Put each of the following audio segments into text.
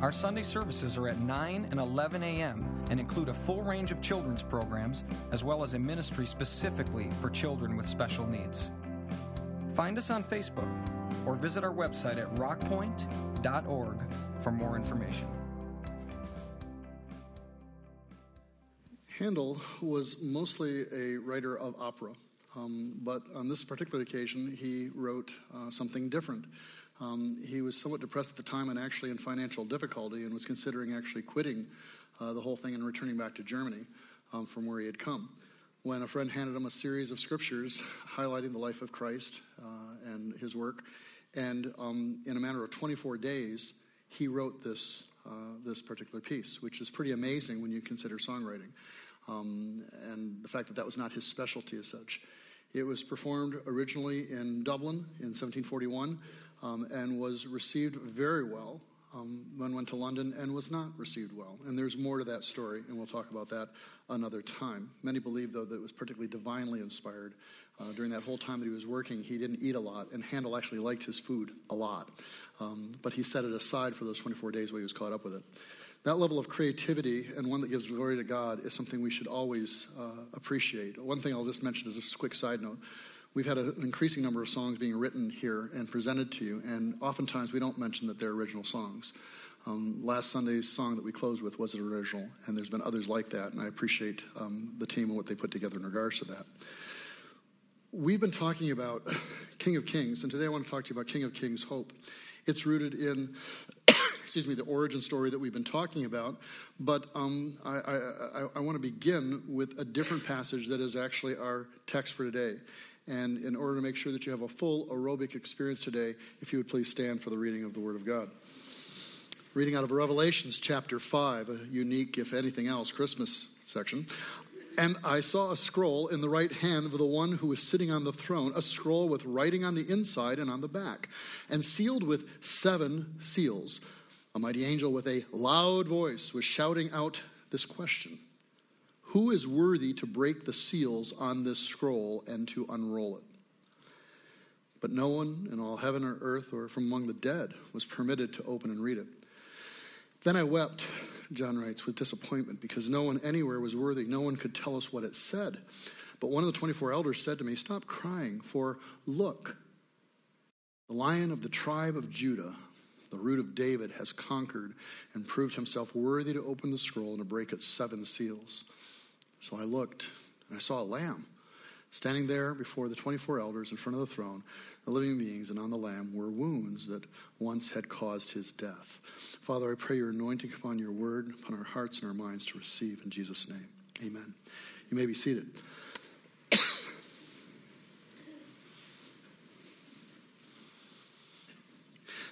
Our Sunday services are at 9 and 11 a.m. and include a full range of children's programs as well as a ministry specifically for children with special needs. Find us on Facebook or visit our website at rockpoint.org for more information. Handel was mostly a writer of opera, um, but on this particular occasion, he wrote uh, something different. Um, he was somewhat depressed at the time and actually in financial difficulty and was considering actually quitting uh, the whole thing and returning back to Germany um, from where he had come. When a friend handed him a series of scriptures highlighting the life of Christ uh, and his work, and um, in a matter of 24 days, he wrote this, uh, this particular piece, which is pretty amazing when you consider songwriting um, and the fact that that was not his specialty as such. It was performed originally in Dublin in 1741 um, and was received very well. Um, then went to London and was not received well. And there's more to that story, and we'll talk about that another time. Many believe, though, that it was particularly divinely inspired. Uh, during that whole time that he was working, he didn't eat a lot, and Handel actually liked his food a lot. Um, but he set it aside for those 24 days while he was caught up with it. That level of creativity and one that gives glory to God is something we should always uh, appreciate. One thing I'll just mention as a quick side note. We've had an increasing number of songs being written here and presented to you, and oftentimes we don't mention that they're original songs. Um, last Sunday's song that we closed with was an original, and there's been others like that, and I appreciate um, the team and what they put together in regards to that. We've been talking about King of Kings, and today I want to talk to you about King of Kings Hope. It's rooted in excuse me, the origin story that we've been talking about. But um, I, I, I, I want to begin with a different passage that is actually our text for today. And in order to make sure that you have a full aerobic experience today, if you would please stand for the reading of the Word of God. Reading out of Revelations chapter 5, a unique, if anything else, Christmas section. And I saw a scroll in the right hand of the one who was sitting on the throne, a scroll with writing on the inside and on the back, and sealed with seven seals. A mighty angel with a loud voice was shouting out this question Who is worthy to break the seals on this scroll and to unroll it? But no one in all heaven or earth or from among the dead was permitted to open and read it. Then I wept, John writes, with disappointment because no one anywhere was worthy. No one could tell us what it said. But one of the 24 elders said to me, Stop crying, for look, the lion of the tribe of Judah the root of David, has conquered and proved himself worthy to open the scroll and to break its seven seals. So I looked, and I saw a lamb standing there before the 24 elders in front of the throne. The living beings and on the lamb were wounds that once had caused his death. Father, I pray your anointing upon your word, upon our hearts and our minds to receive in Jesus' name. Amen. You may be seated.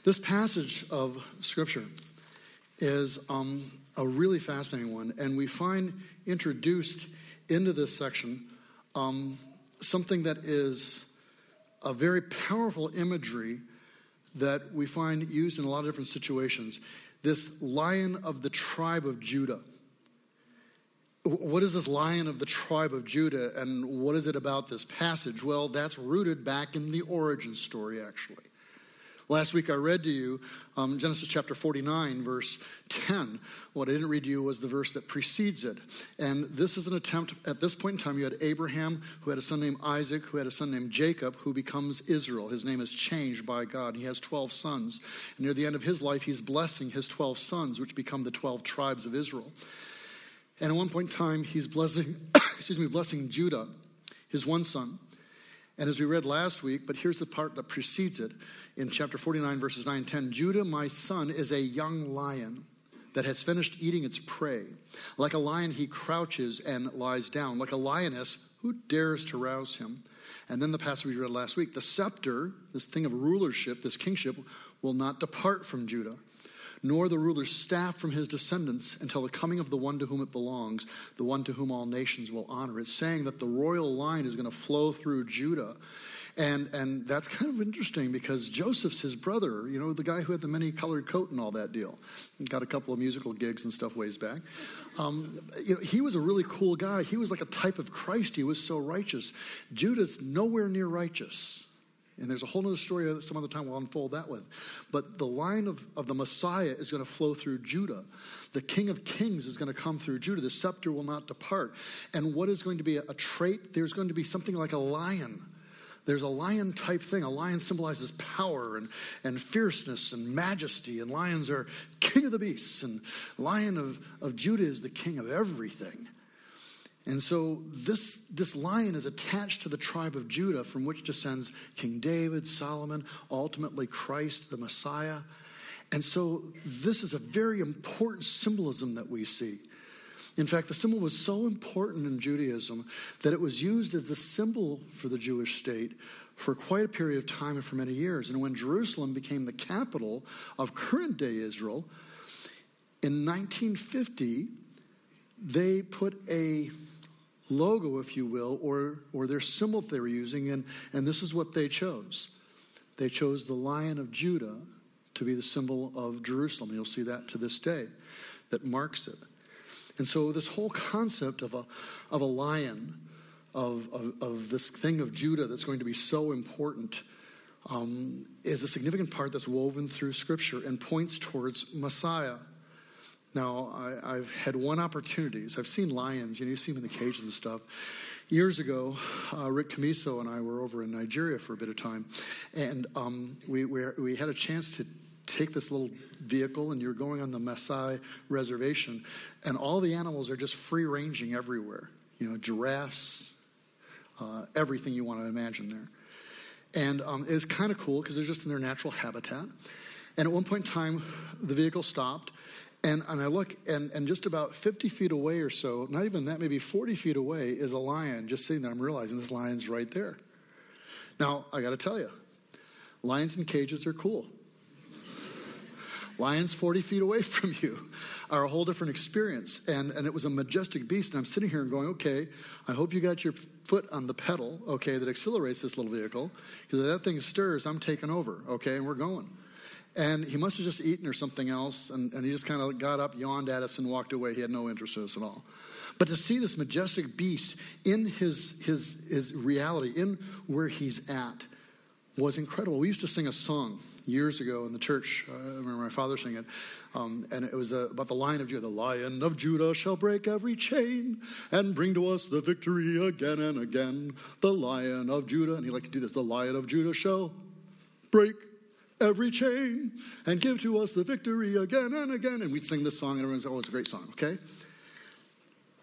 This passage of Scripture is um, a really fascinating one, and we find introduced into this section um, something that is a very powerful imagery that we find used in a lot of different situations. This lion of the tribe of Judah. What is this lion of the tribe of Judah, and what is it about this passage? Well, that's rooted back in the origin story, actually. Last week I read to you um, Genesis chapter 49, verse 10. What I didn't read to you was the verse that precedes it. And this is an attempt, at this point in time, you had Abraham, who had a son named Isaac, who had a son named Jacob, who becomes Israel. His name is changed by God. He has 12 sons. And near the end of his life, he's blessing his 12 sons, which become the 12 tribes of Israel. And at one point in time, he's blessing, excuse me, blessing Judah, his one son. And as we read last week, but here's the part that precedes it in chapter 49, verses 9 and 10 Judah, my son, is a young lion that has finished eating its prey. Like a lion, he crouches and lies down. Like a lioness, who dares to rouse him? And then the passage we read last week the scepter, this thing of rulership, this kingship, will not depart from Judah, nor the ruler's staff from his descendants until the coming of the one to whom it belongs, the one to whom all nations will honor. It's saying that the royal line is going to flow through Judah. And, and that's kind of interesting because Joseph's his brother, you know, the guy who had the many colored coat and all that deal. Got a couple of musical gigs and stuff ways back. Um, you know, he was a really cool guy. He was like a type of Christ. He was so righteous. Judah's nowhere near righteous. And there's a whole other story some other time we'll unfold that with. But the line of, of the Messiah is going to flow through Judah. The King of Kings is going to come through Judah. The scepter will not depart. And what is going to be a, a trait? There's going to be something like a lion there's a lion type thing. A lion symbolizes power and, and fierceness and majesty, and lions are king of the beasts, and lion of, of Judah is the king of everything. And so this, this lion is attached to the tribe of Judah, from which descends King David, Solomon, ultimately Christ, the Messiah. And so this is a very important symbolism that we see. In fact, the symbol was so important in Judaism that it was used as the symbol for the Jewish state for quite a period of time and for many years. And when Jerusalem became the capital of current day Israel, in 1950, they put a logo, if you will, or, or their symbol they were using, and, and this is what they chose. They chose the Lion of Judah to be the symbol of Jerusalem. You'll see that to this day that marks it. And so, this whole concept of a, of a lion, of, of, of this thing of Judah that's going to be so important, um, is a significant part that's woven through Scripture and points towards Messiah. Now, I, have had one opportunity. I've seen lions, you know, you see them in the cages and stuff. Years ago, uh, Rick Camiso and I were over in Nigeria for a bit of time, and um, we, we, we had a chance to take this little vehicle and you're going on the Maasai reservation, and all the animals are just free ranging everywhere. You know, giraffes, uh, everything you want to imagine there. And um, it's kind of cool because they're just in their natural habitat. And at one point in time, the vehicle stopped, and, and I look, and, and just about 50 feet away or so, not even that, maybe 40 feet away, is a lion just sitting there. I'm realizing this lion's right there. Now, I got to tell you, lions in cages are cool. Lions 40 feet away from you are a whole different experience. And, and it was a majestic beast. And I'm sitting here and going, okay, I hope you got your foot on the pedal, okay, that accelerates this little vehicle. Because if that thing stirs, I'm taking over, okay, and we're going. And he must have just eaten or something else. And, and he just kind of got up, yawned at us, and walked away. He had no interest in us at all. But to see this majestic beast in his, his, his reality, in where he's at, was incredible. We used to sing a song years ago in the church. I remember my father singing it. Um, and it was uh, about the Lion of Judah. The Lion of Judah shall break every chain and bring to us the victory again and again. The Lion of Judah, and he liked to do this. The Lion of Judah shall break every chain and give to us the victory again and again. And we'd sing this song, and everyone's, oh, it's a great song, okay?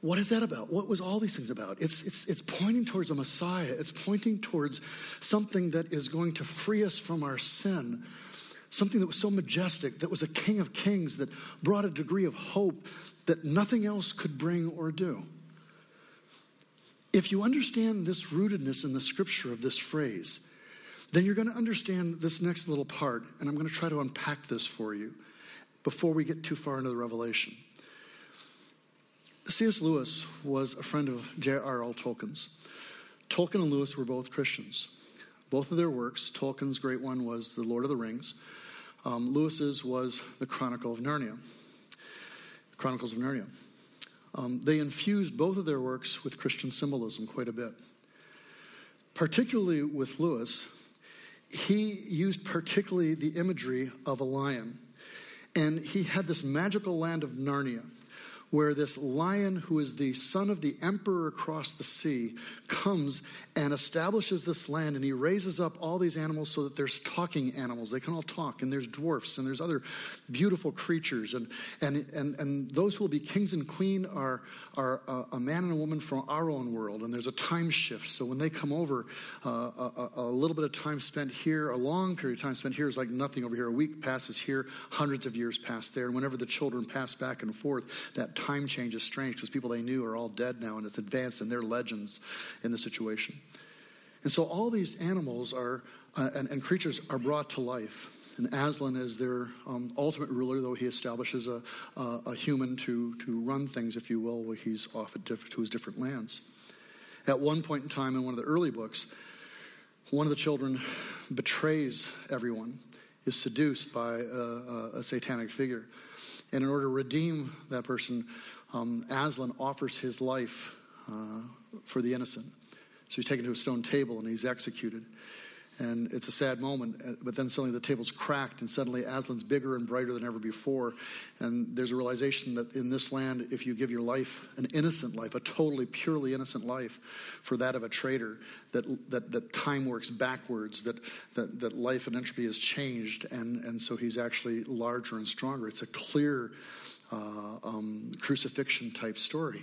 What is that about? What was all these things about? It's, it's, it's pointing towards a Messiah. It's pointing towards something that is going to free us from our sin. Something that was so majestic, that was a king of kings, that brought a degree of hope that nothing else could bring or do. If you understand this rootedness in the scripture of this phrase, then you're going to understand this next little part, and I'm going to try to unpack this for you before we get too far into the revelation. C.S. Lewis was a friend of J.R.R. Tolkien's. Tolkien and Lewis were both Christians. Both of their works, Tolkien's great one was The Lord of the Rings. Um, Lewis's was The Chronicle of Narnia. Chronicles of Narnia. Um, they infused both of their works with Christian symbolism quite a bit. Particularly with Lewis, he used particularly the imagery of a lion. And he had this magical land of Narnia where this lion, who is the son of the emperor across the sea, comes and establishes this land, and he raises up all these animals so that there's talking animals. They can all talk, and there's dwarfs, and there's other beautiful creatures. And, and, and, and those who will be kings and queen are, are a, a man and a woman from our own world, and there's a time shift. So when they come over, uh, a, a little bit of time spent here, a long period of time spent here is like nothing over here. A week passes here, hundreds of years pass there. And whenever the children pass back and forth, that time change is strange because people they knew are all dead now and it's advanced in their legends in the situation. And so all these animals are, uh, and, and creatures are brought to life. And Aslan is their um, ultimate ruler, though he establishes a, a, a, human to, to run things, if you will, where he's off diff- to his different lands. At one point in time in one of the early books, one of the children betrays everyone, is seduced by a, a satanic figure. And in order to redeem that person, um, Aslan offers his life uh, for the innocent. So he's taken to a stone table and he's executed. And it's a sad moment, uh, but then suddenly the table's cracked, and suddenly Aslan's bigger and brighter than ever before. And there's a realization that in this land, if you give your life, an innocent life, a totally, purely innocent life, for that of a traitor, that, that, that time works backwards, that, that, that life and entropy has changed, and, and so he's actually larger and stronger. It's a clear uh, um, crucifixion type story.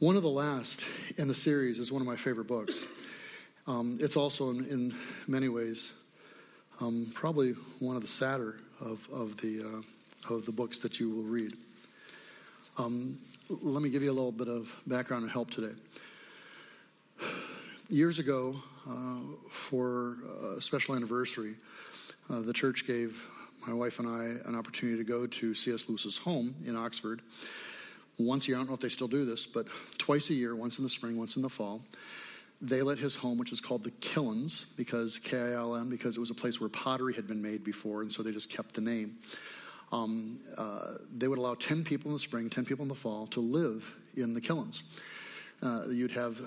One of the last in the series is one of my favorite books. Um, it's also, in, in many ways, um, probably one of the sadder of, of, the, uh, of the books that you will read. Um, let me give you a little bit of background and help today. Years ago, uh, for a special anniversary, uh, the church gave my wife and I an opportunity to go to C.S. Lewis's home in Oxford once a year. I don't know if they still do this, but twice a year, once in the spring, once in the fall they let his home, which is called the Kilns, because K I L N, because it was a place where pottery had been made before, and so they just kept the name. Um, uh, they would allow 10 people in the spring, 10 people in the fall to live in the Kilns. Uh, you'd have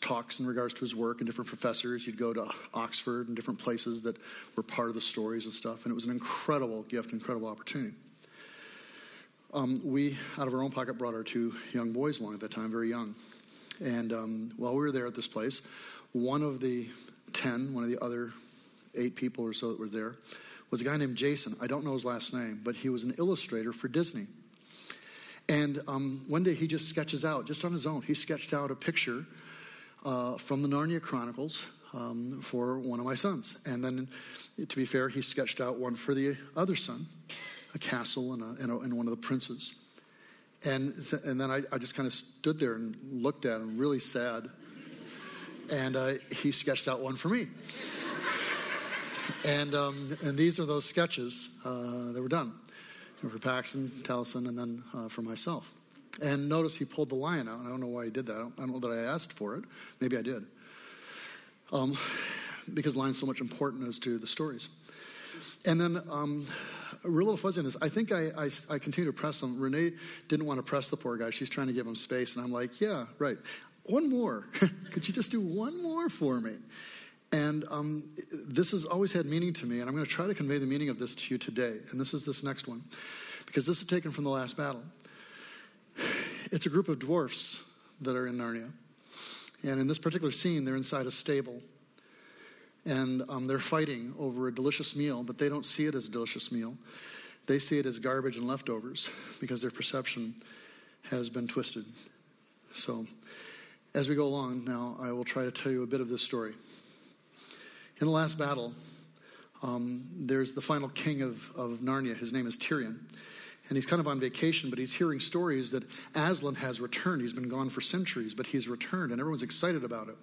talks in regards to his work and different professors. You'd go to Oxford and different places that were part of the stories and stuff, and it was an incredible gift, incredible opportunity. Um, we, out of our own pocket, brought our two young boys along at that time, very young. And um, while we were there at this place, one of the 10, one of the other eight people or so that were there, was a guy named Jason. I don't know his last name, but he was an illustrator for Disney. And um, one day he just sketches out, just on his own, he sketched out a picture uh, from the Narnia Chronicles um, for one of my sons. And then, to be fair, he sketched out one for the other son, a castle and, a, and, a, and one of the princes. And, and then I, I just kind of stood there and looked at him, really sad. And uh, he sketched out one for me. and, um, and these are those sketches uh, that were done for Paxton, Tellison, and then uh, for myself. And notice he pulled the lion out. I don't know why he did that. I don't, I don't know that I asked for it. Maybe I did. Um, because lion's so much important as to the stories. And then um, we're a little fuzzy on this. I think I, I, I continue to press him. Renee didn't want to press the poor guy. She's trying to give him space. And I'm like, yeah, right. One more. Could you just do one more for me? And um, this has always had meaning to me, and I'm going to try to convey the meaning of this to you today. And this is this next one, because this is taken from the last battle. It's a group of dwarfs that are in Narnia. And in this particular scene, they're inside a stable and um, they're fighting over a delicious meal, but they don't see it as a delicious meal. They see it as garbage and leftovers because their perception has been twisted. So, as we go along now, I will try to tell you a bit of this story. In the last battle, um, there's the final king of, of Narnia. His name is Tirian. And he's kind of on vacation, but he's hearing stories that Aslan has returned. He's been gone for centuries, but he's returned, and everyone's excited about it.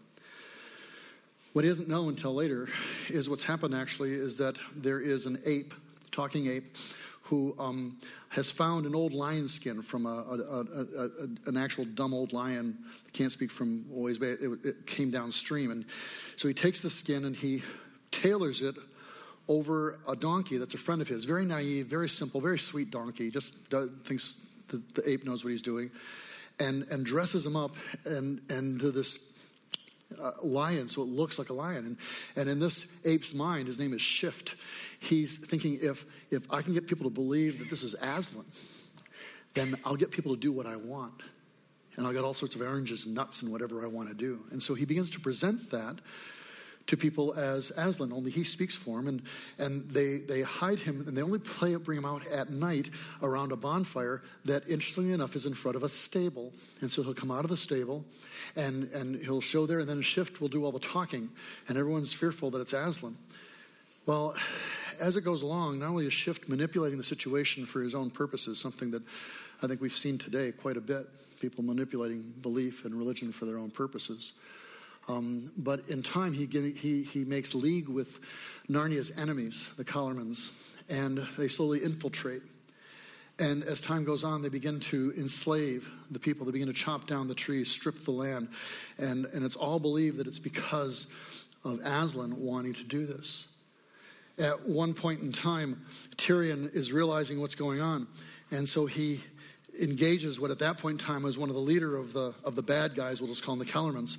What he doesn't know until later is what's happened actually is that there is an ape, talking ape, who um, has found an old lion skin from a, a, a, an actual dumb old lion. Can't speak from always, but it, it came downstream. And so he takes the skin and he tailors it over a donkey that's a friend of his. Very naive, very simple, very sweet donkey. Just does, thinks the, the ape knows what he's doing. And, and dresses him up and, and to this uh, lion, so it looks like a lion. And, and in this ape's mind, his name is Shift. He's thinking if, if I can get people to believe that this is Aslan, then I'll get people to do what I want. And I'll get all sorts of oranges nuts and whatever I want to do. And so he begins to present that to people as Aslan, only he speaks for him. And, and they, they hide him, and they only play, bring him out at night around a bonfire that, interestingly enough, is in front of a stable. And so he'll come out of the stable, and, and he'll show there, and then Shift will do all the talking. And everyone's fearful that it's Aslan. Well, as it goes along, not only is Shift manipulating the situation for his own purposes, something that I think we've seen today quite a bit, people manipulating belief and religion for their own purposes. Um, but in time, he, he, he makes league with Narnia's enemies, the Calormens, and they slowly infiltrate. And as time goes on, they begin to enslave the people. They begin to chop down the trees, strip the land. And, and it's all believed that it's because of Aslan wanting to do this. At one point in time, Tirian is realizing what's going on. And so he engages what at that point in time was one of the leader of the, of the bad guys, we'll just call them the Calormens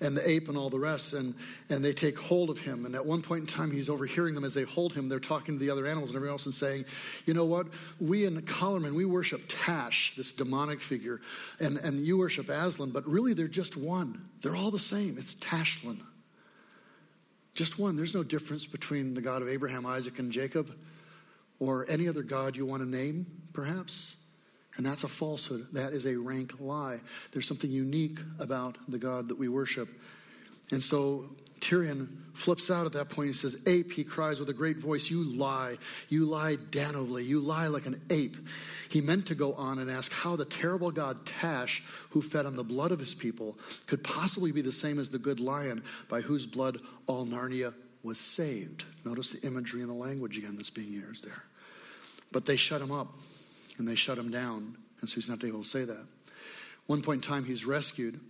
and the ape and all the rest, and, and they take hold of him. And at one point in time, he's overhearing them as they hold him. They're talking to the other animals and everyone else and saying, You know what? We in Calormen, we worship Tash, this demonic figure, and, and you worship Aslan, but really they're just one. They're all the same. It's Tashlan. Just one. There's no difference between the God of Abraham, Isaac, and Jacob or any other God you want to name, perhaps. And that's a falsehood. That is a rank lie. There's something unique about the God that we worship. And so Tirian flips out at that point. He says, Ape, he cries with a great voice, You lie. You lie damnably. You lie like an ape. He meant to go on and ask how the terrible god Tash, who fed on the blood of his people, could possibly be the same as the good lion by whose blood all Narnia was saved. Notice the imagery and the language again that's being used there. But they shut him up and they shut him down, and so he's not able to say that. One point in time, he's rescued,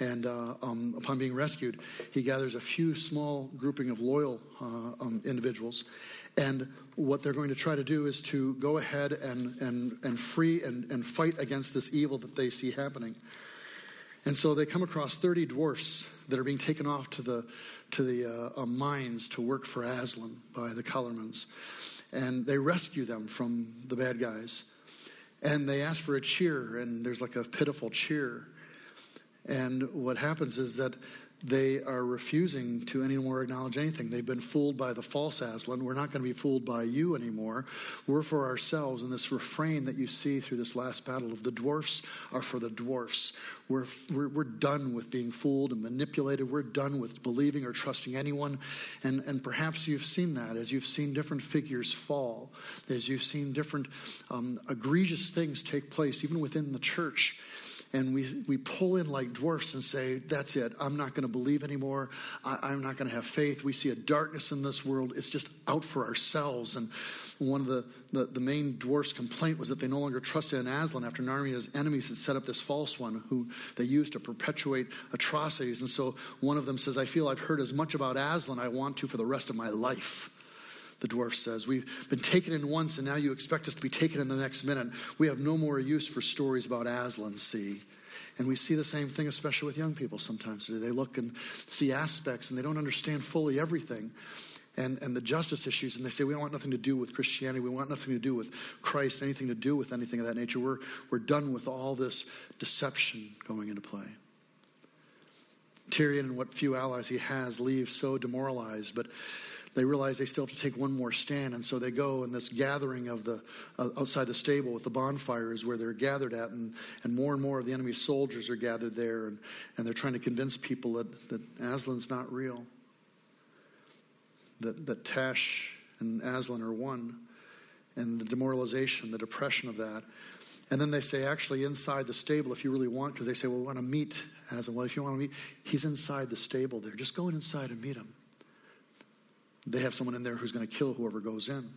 and uh, um, upon being rescued, he gathers a few small grouping of loyal uh, um, individuals, and what they're going to try to do is to go ahead and, and, and free and, and fight against this evil that they see happening. And so they come across 30 dwarfs that are being taken off to the, to the uh, uh, mines to work for Aslan by the Calormens. And they rescue them from the bad guys. And they ask for a cheer, and there's like a pitiful cheer. And what happens is that they are refusing to anymore acknowledge anything. They've been fooled by the false Aslan. We're not going to be fooled by you anymore. We're for ourselves. And this refrain that you see through this last battle of the dwarfs are for the dwarfs. We're, we're, we're done with being fooled and manipulated. We're done with believing or trusting anyone. And, and perhaps you've seen that as you've seen different figures fall, as you've seen different um, egregious things take place, even within the church and we, we pull in like dwarfs and say, That's it. I'm not going to believe anymore. I, am not going to have faith. We see a darkness in this world. It's just out for ourselves. And one of the, the, the main dwarfs' complaint was that they no longer trusted in Aslan after Narnia's enemies had set up this false one who they used to perpetuate atrocities. And so one of them says, I feel I've heard as much about Aslan I want to for the rest of my life the dwarf says. We've been taken in once, and now you expect us to be taken in the next minute. We have no more use for stories about Aslan, see? And we see the same thing, especially with young people sometimes. They look and see aspects, and they don't understand fully everything. And, and the justice issues, and they say, We don't want nothing to do with Christianity. We want nothing to do with Christ, anything to do with anything of that nature. We're, we're done with all this deception going into play. Tirian and what few allies he has leave so demoralized, but they realize they still have to take one more stand, and so they go in this gathering of the uh, outside the stable with the bonfires where they're gathered at, and, and more and more of the enemy soldiers are gathered there, and, and they're trying to convince people that, that Aslan's not real, that, that Tash and Aslan are one, and the demoralization, the depression of that. And then they say, actually, inside the stable, if you really want, because they say, well, we want to meet Aslan. Well, if you want to meet, he's inside the stable there. Just go inside and meet him. They have someone in there who's going to kill whoever goes in.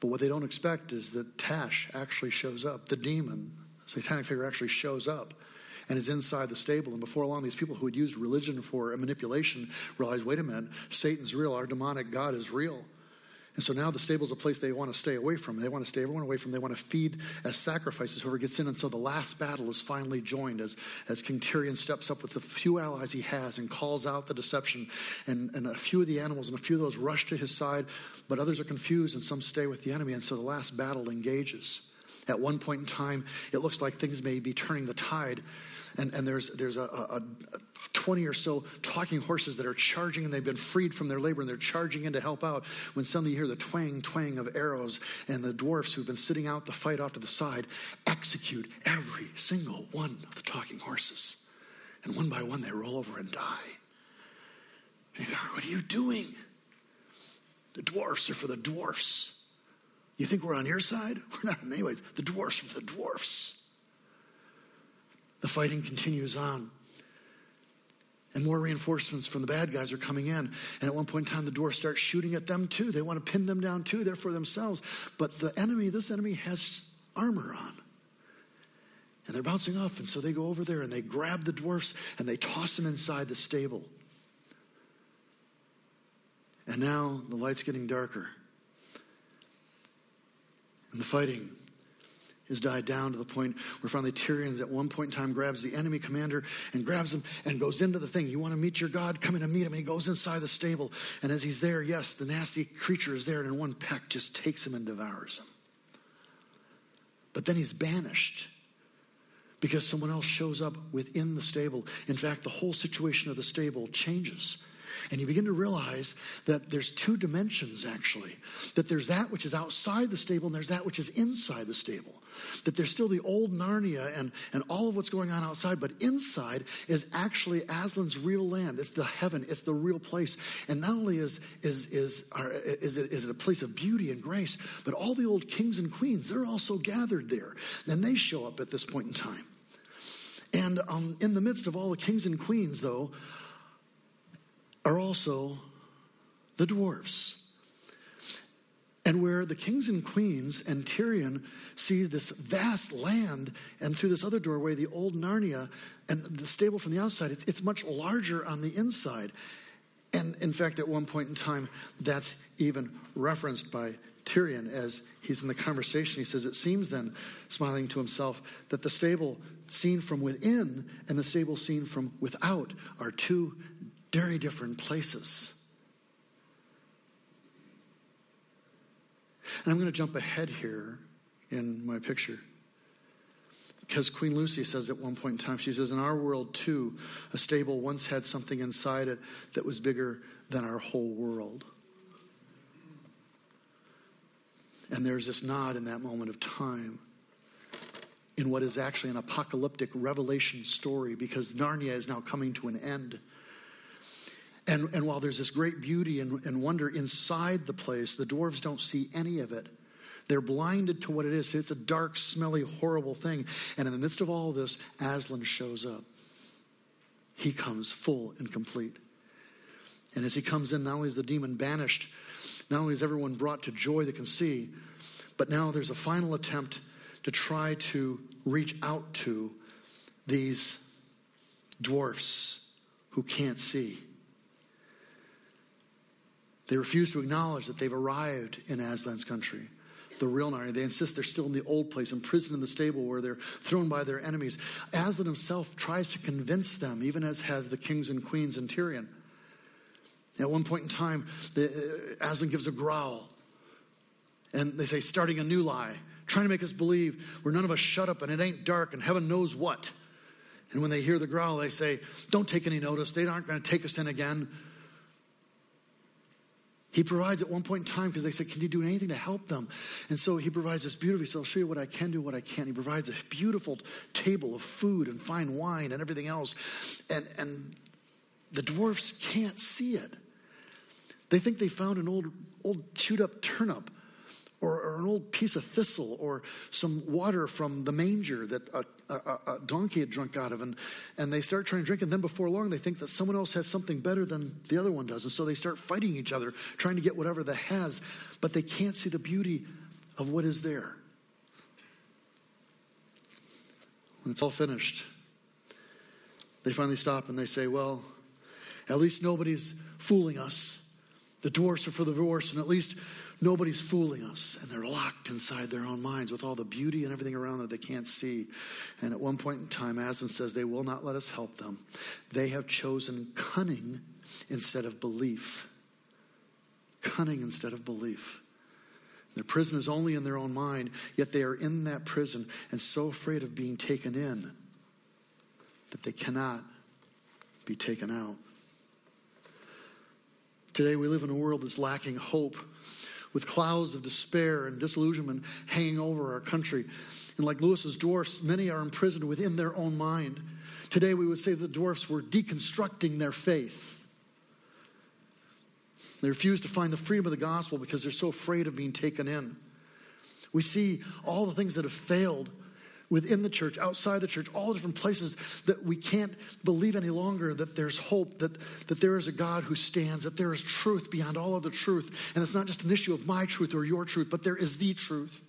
But what they don't expect is that Tash actually shows up. The demon, satanic figure, actually shows up and is inside the stable. And before long, these people who had used religion for manipulation realize wait a minute, Satan's real, our demonic God is real. And so now the stable is a place they want to stay away from. They want to stay everyone away from. They want to feed as sacrifices whoever gets in. And so the last battle is finally joined as, as King Tirian steps up with the few allies he has and calls out the deception. And, and a few of the animals and a few of those rush to his side, but others are confused and some stay with the enemy. And so the last battle engages. At one point in time, it looks like things may be turning the tide and, and there's, there's a, a, a 20 or so talking horses that are charging and they've been freed from their labor and they're charging in to help out when suddenly you hear the twang twang of arrows and the dwarfs who've been sitting out to fight off to the side execute every single one of the talking horses. And one by one they roll over and die. And you what are you doing? The dwarfs are for the dwarfs. You think we're on your side? We're not anyways the dwarfs are for the dwarfs. The fighting continues on. And more reinforcements from the bad guys are coming in. And at one point in time, the dwarfs start shooting at them too. They want to pin them down too. They're for themselves. But the enemy, this enemy has armor on. And they're bouncing off. And so they go over there and they grab the dwarfs and they toss them inside the stable. And now the light's getting darker. And the fighting has died down to the point where finally Tirian at one point in time grabs the enemy commander and grabs him and goes into the thing. You want to meet your God? Come in and meet him. And he goes inside the stable. And as he's there, yes, the nasty creature is there, and in one peck just takes him and devours him. But then he's banished because someone else shows up within the stable. In fact, the whole situation of the stable changes. And you begin to realize that there's two dimensions, actually. That there's that which is outside the stable and there's that which is inside the stable. That there's still the old Narnia and, and all of what's going on outside, but inside is actually Aslan's real land. It's the heaven, it's the real place. And not only is, is, is, our, is, it, is it a place of beauty and grace, but all the old kings and queens, they're also gathered there. Then they show up at this point in time. And um, in the midst of all the kings and queens, though, are also the dwarfs. And where the kings and queens and Tirian see this vast land, and through this other doorway, the old Narnia, and the stable from the outside, it's, it's much larger on the inside. And in fact, at one point in time, that's even referenced by Tirian as he's in the conversation. He says, It seems then, smiling to himself, that the stable seen from within and the stable seen from without are two very different places. And I'm going to jump ahead here in my picture. Because Queen Lucy says at one point in time, she says, In our world, too, a stable once had something inside it that was bigger than our whole world. And there's this nod in that moment of time in what is actually an apocalyptic revelation story because Narnia is now coming to an end. And, and while there's this great beauty and, and wonder inside the place, the dwarves don't see any of it. They're blinded to what it is. It's a dark, smelly, horrible thing. And in the midst of all this, Aslan shows up. He comes full and complete. And as he comes in, not only is the demon banished, not only is everyone brought to joy that can see, but now there's a final attempt to try to reach out to these dwarfs who can't see. They refuse to acknowledge that they've arrived in Aslan's country, the real Narnia. They insist they're still in the old place, imprisoned in the stable where they're thrown by their enemies. Aslan himself tries to convince them, even as have the kings and queens in Tirian. At one point in time, the, uh, Aslan gives a growl. And they say, starting a new lie, trying to make us believe where none of us shut up and it ain't dark and heaven knows what. And when they hear the growl, they say, Don't take any notice. They aren't going to take us in again. He provides at one point in time because they said, Can you do anything to help them? And so he provides this beautiful, he I'll show you what I can do, what I can't. He provides a beautiful table of food and fine wine and everything else. And, and the dwarfs can't see it. They think they found an old, old chewed up turnip or, or, an old piece of thistle or some water from the manger that a, a, a, donkey had drunk out of. And, and they start trying to drink, and then before long, they think that someone else has something better than the other one does. And so they start fighting each other, trying to get whatever they has, but they can't see the beauty of what is there. When it's all finished, they finally stop and they say, Well, at least nobody's fooling us. The dwarfs are for the dwarfs, and at least Nobody's fooling us, and they're locked inside their own minds with all the beauty and everything around that they can't see. And at one point in time, Aslan says, They will not let us help them. They have chosen cunning instead of belief. Cunning instead of belief. Their prison is only in their own mind, yet they are in that prison and so afraid of being taken in that they cannot be taken out. Today, we live in a world that's lacking hope with clouds of despair and disillusionment hanging over our country. And like Lewis's dwarfs, many are imprisoned within their own mind. Today, we would say the dwarfs were deconstructing their faith. They refuse to find the freedom of the gospel because they're so afraid of being taken in. We see all the things that have failed within the church, outside the church, all different places that we can't believe any longer that there's hope, that, that there is a God who stands, that there is truth beyond all other truth. And it's not just an issue of my truth or your truth, but there is the truth.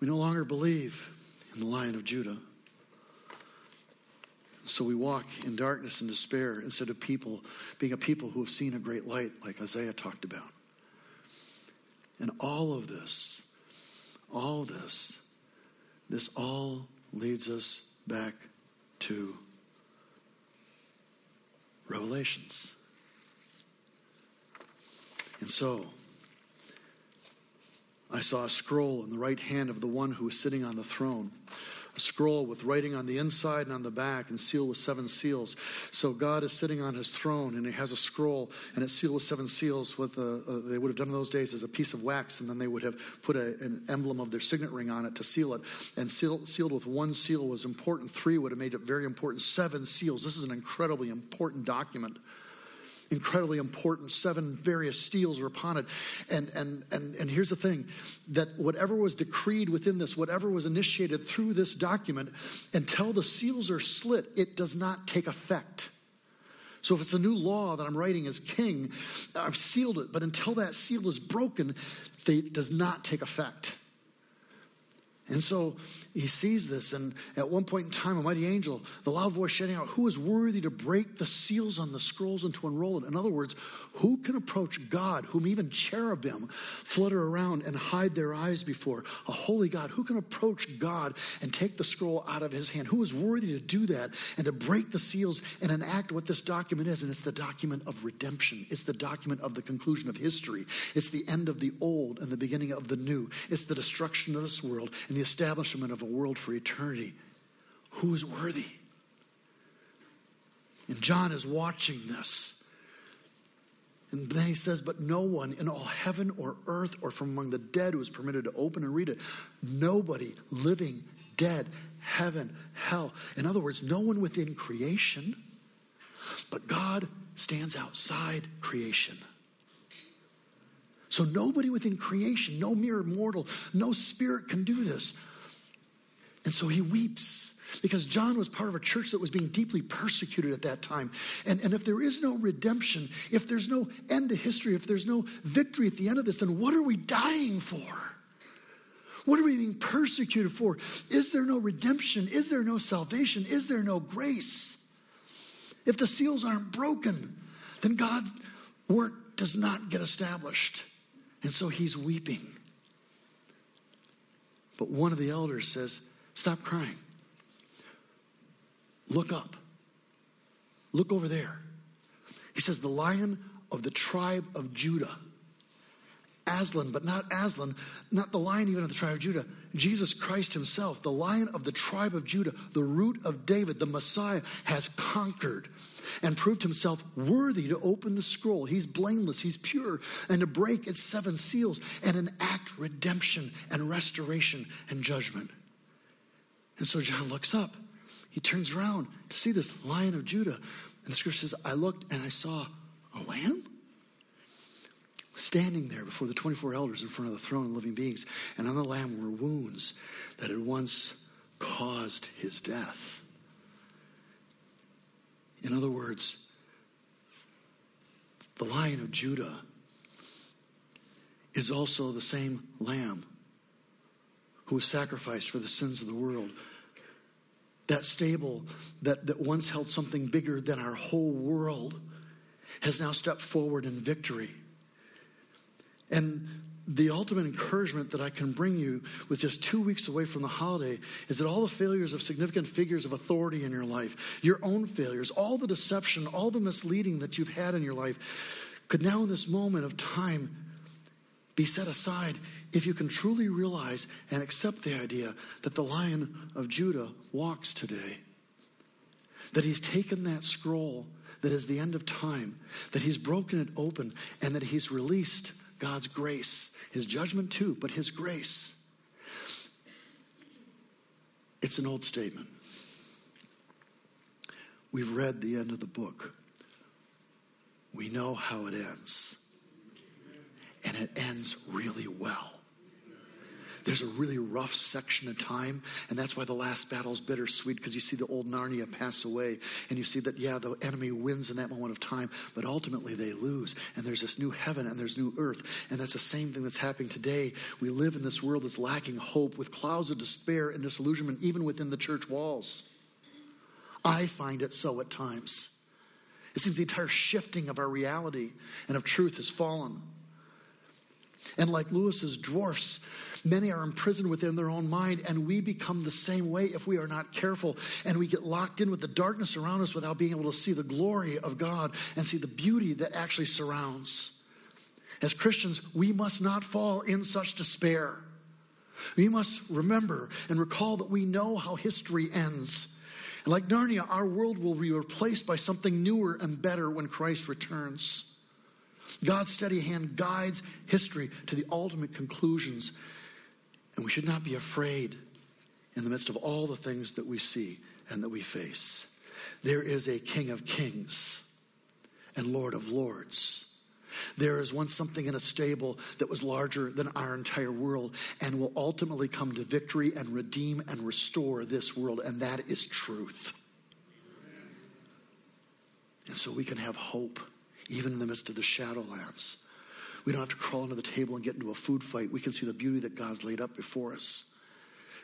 We no longer believe in the Lion of Judah. So we walk in darkness and despair instead of people being a people who have seen a great light, like Isaiah talked about. And all of this, all this, this all leads us back to Revelations. And so, I saw a scroll in the right hand of the one who was sitting on the throne scroll with writing on the inside and on the back and sealed with seven seals. So God is sitting on his throne and he has a scroll and it's sealed with seven seals. With they would have done in those days as a piece of wax and then they would have put a, an emblem of their signet ring on it to seal it. And seal, sealed with one seal was important. Three would have made it very important. Seven seals. This is an incredibly important document incredibly important. Seven various steels are upon it. And, and, and, and here's the thing that whatever was decreed within this, whatever was initiated through this document, until the seals are slit, it does not take effect. So if it's a new law that I'm writing as king, I've sealed it, but until that seal is broken, it does not take effect. And so he sees this, and at one point in time, a mighty angel, the loud voice shouting out, Who is worthy to break the seals on the scrolls and to unroll it? In other words, who can approach God, whom even cherubim flutter around and hide their eyes before? A holy God. Who can approach God and take the scroll out of his hand? Who is worthy to do that and to break the seals and enact what this document is? And it's the document of redemption, it's the document of the conclusion of history, it's the end of the old and the beginning of the new, it's the destruction of this world and the establishment of a world for eternity. Who is worthy? And John is watching this. And then he says, But no one in all heaven or earth or from among the dead is permitted to open and read it. Nobody living, dead, heaven, hell. In other words, no one within creation, but God stands outside creation. So nobody within creation, no mere mortal, no spirit can do this. And so he weeps because John was part of a church that was being deeply persecuted at that time. And, and if there is no redemption, if there's no end to history, if there's no victory at the end of this, then what are we dying for? What are we being persecuted for? Is there no redemption? Is there no salvation? Is there no grace? If the seals aren't broken, then God's work does not get established. And so he's weeping. But one of the elders says, Stop crying. Look up. Look over there. He says, The lion of the tribe of Judah. Aslan, but not Aslan, not the lion even of the tribe of Judah. Jesus Christ himself, the lion of the tribe of Judah, the root of David, the Messiah, has conquered and proved himself worthy to open the scroll. He's blameless, he's pure, and to break its seven seals and enact redemption and restoration and judgment. And so John looks up. He turns around to see this lion of Judah. And the scripture says, I looked and I saw a lamb standing there before the 24 elders in front of the throne of living beings. And on the lamb were wounds that had once caused his death. In other words, the lion of Judah is also the same lamb who was sacrificed for the sins of the world. That stable that, that once held something bigger than our whole world has now stepped forward in victory. And the ultimate encouragement that I can bring you with just two weeks away from the holiday is that all the failures of significant figures of authority in your life, your own failures, all the deception, all the misleading that you've had in your life, could now in this moment of time be set aside if you can truly realize and accept the idea that the Lion of Judah walks today. That he's taken that scroll that is the end of time, that he's broken it open, and that he's released God's grace, his judgment too, but his grace. It's an old statement. We've read the end of the book. We know how it ends. And it ends really well. There's a really rough section of time, and that's why the last battle is bittersweet because you see the old Narnia pass away, and you see that, yeah, the enemy wins in that moment of time, but ultimately they lose, and there's this new heaven and there's new earth, and that's the same thing that's happening today. We live in this world that's lacking hope with clouds of despair and disillusionment, even within the church walls. I find it so at times. It seems the entire shifting of our reality and of truth has fallen. And like Lewis's dwarfs, many are imprisoned within their own mind, and we become the same way if we are not careful. And we get locked in with the darkness around us without being able to see the glory of God and see the beauty that actually surrounds. As Christians, we must not fall in such despair. We must remember and recall that we know how history ends. And like Narnia, our world will be replaced by something newer and better when Christ returns. God's steady hand guides history to the ultimate conclusions. And we should not be afraid in the midst of all the things that we see and that we face. There is a King of Kings and Lord of Lords. There is once something in a stable that was larger than our entire world and will ultimately come to victory and redeem and restore this world, and that is truth. And so we can have hope even in the midst of the shadowlands. We don't have to crawl under the table and get into a food fight. We can see the beauty that God's laid up before us.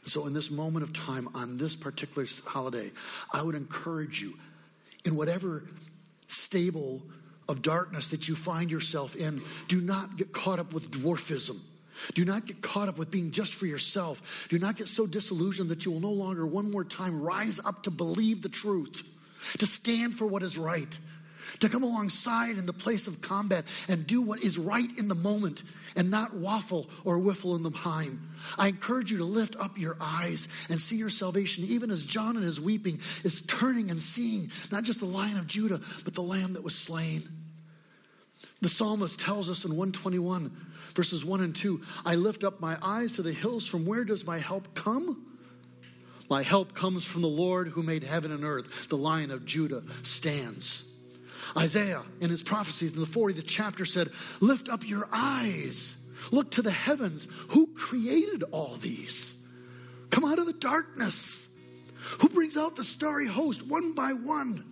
So, in this moment of time, on this particular holiday, I would encourage you, in whatever stable of darkness that you find yourself in, do not get caught up with dwarfism. Do not get caught up with being just for yourself. Do not get so disillusioned that you will no longer, one more time, rise up to believe the truth, to stand for what is right, to come alongside in the place of combat and do what is right in the moment and not waffle or whiffle in the time. I encourage you to lift up your eyes and see your salvation, even as John in his weeping is turning and seeing not just the lion of Judah, but the lamb that was slain. The psalmist tells us in 121, verses 1 and 2 I lift up my eyes to the hills. From where does my help come? My help comes from the Lord who made heaven and earth. The lion of Judah stands. Isaiah, in his prophecies in the 40th chapter, said, Lift up your eyes, look to the heavens. Who created all these? Come out of the darkness. Who brings out the starry host one by one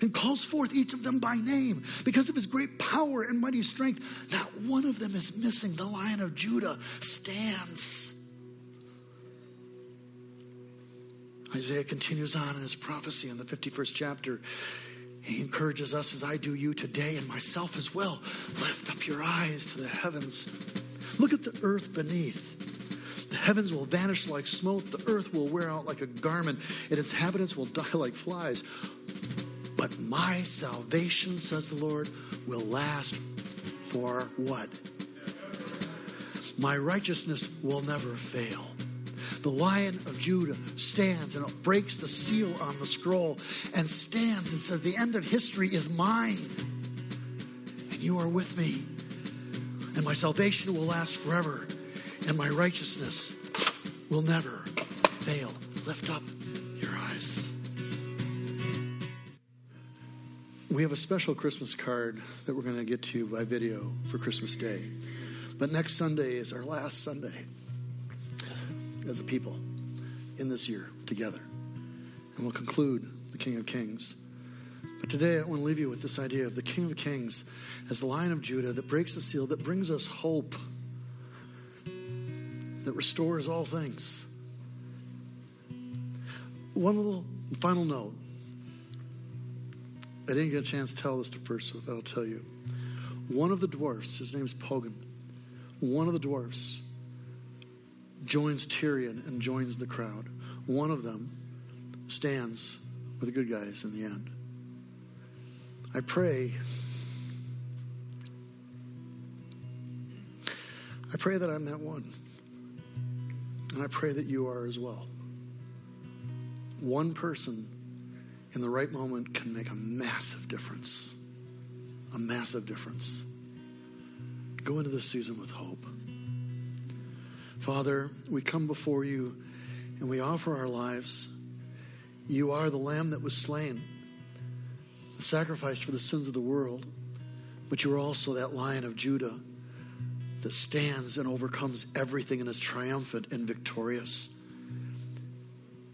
and calls forth each of them by name because of his great power and mighty strength? Not one of them is missing. The lion of Judah stands. Isaiah continues on in his prophecy in the 51st chapter. He encourages us, as I do you today, and myself as well. Lift up your eyes to the heavens. Look at the earth beneath. The heavens will vanish like smoke, the earth will wear out like a garment, and its inhabitants will die like flies. But my salvation, says the Lord, will last for what? My righteousness will never fail the lion of Judah stands and it breaks the seal on the scroll and stands and says, The end of history is mine, and you are with me, and my salvation will last forever, and my righteousness will never fail. Lift up your eyes. We have a special Christmas card that we're going to get to you by video for Christmas Day. But next Sunday is our last Sunday as a people in this year together. And we'll conclude the King of Kings. But today I want to leave you with this idea of the King of Kings as the Lion of Judah that breaks the seal, that brings us hope, that restores all things. One little final note. I didn't get a chance to tell this to first, but I'll tell you. One of the dwarfs, his name's Poggin, one of the dwarfs joins Tirian and joins the crowd. One of them stands with the good guys in the end. I pray. I pray that I'm that one. And I pray that you are as well. One person in the right moment can make a massive difference. A massive difference. Go into this season with hope. Father, we come before you and we offer our lives. You are the lamb that was slain, the sacrificed for the sins of the world, but you are also that lion of Judah that stands and overcomes everything and is triumphant and victorious.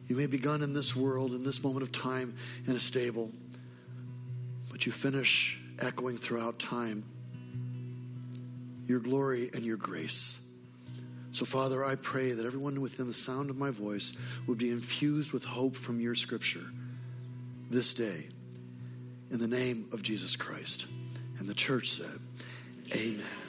You may begun in this world, in this moment of time, in a stable, but you finish echoing throughout time your glory and your grace. So, Father, I pray that everyone within the sound of my voice would be infused with hope from your scripture this day. In the name of Jesus Christ. And the church said, Amen.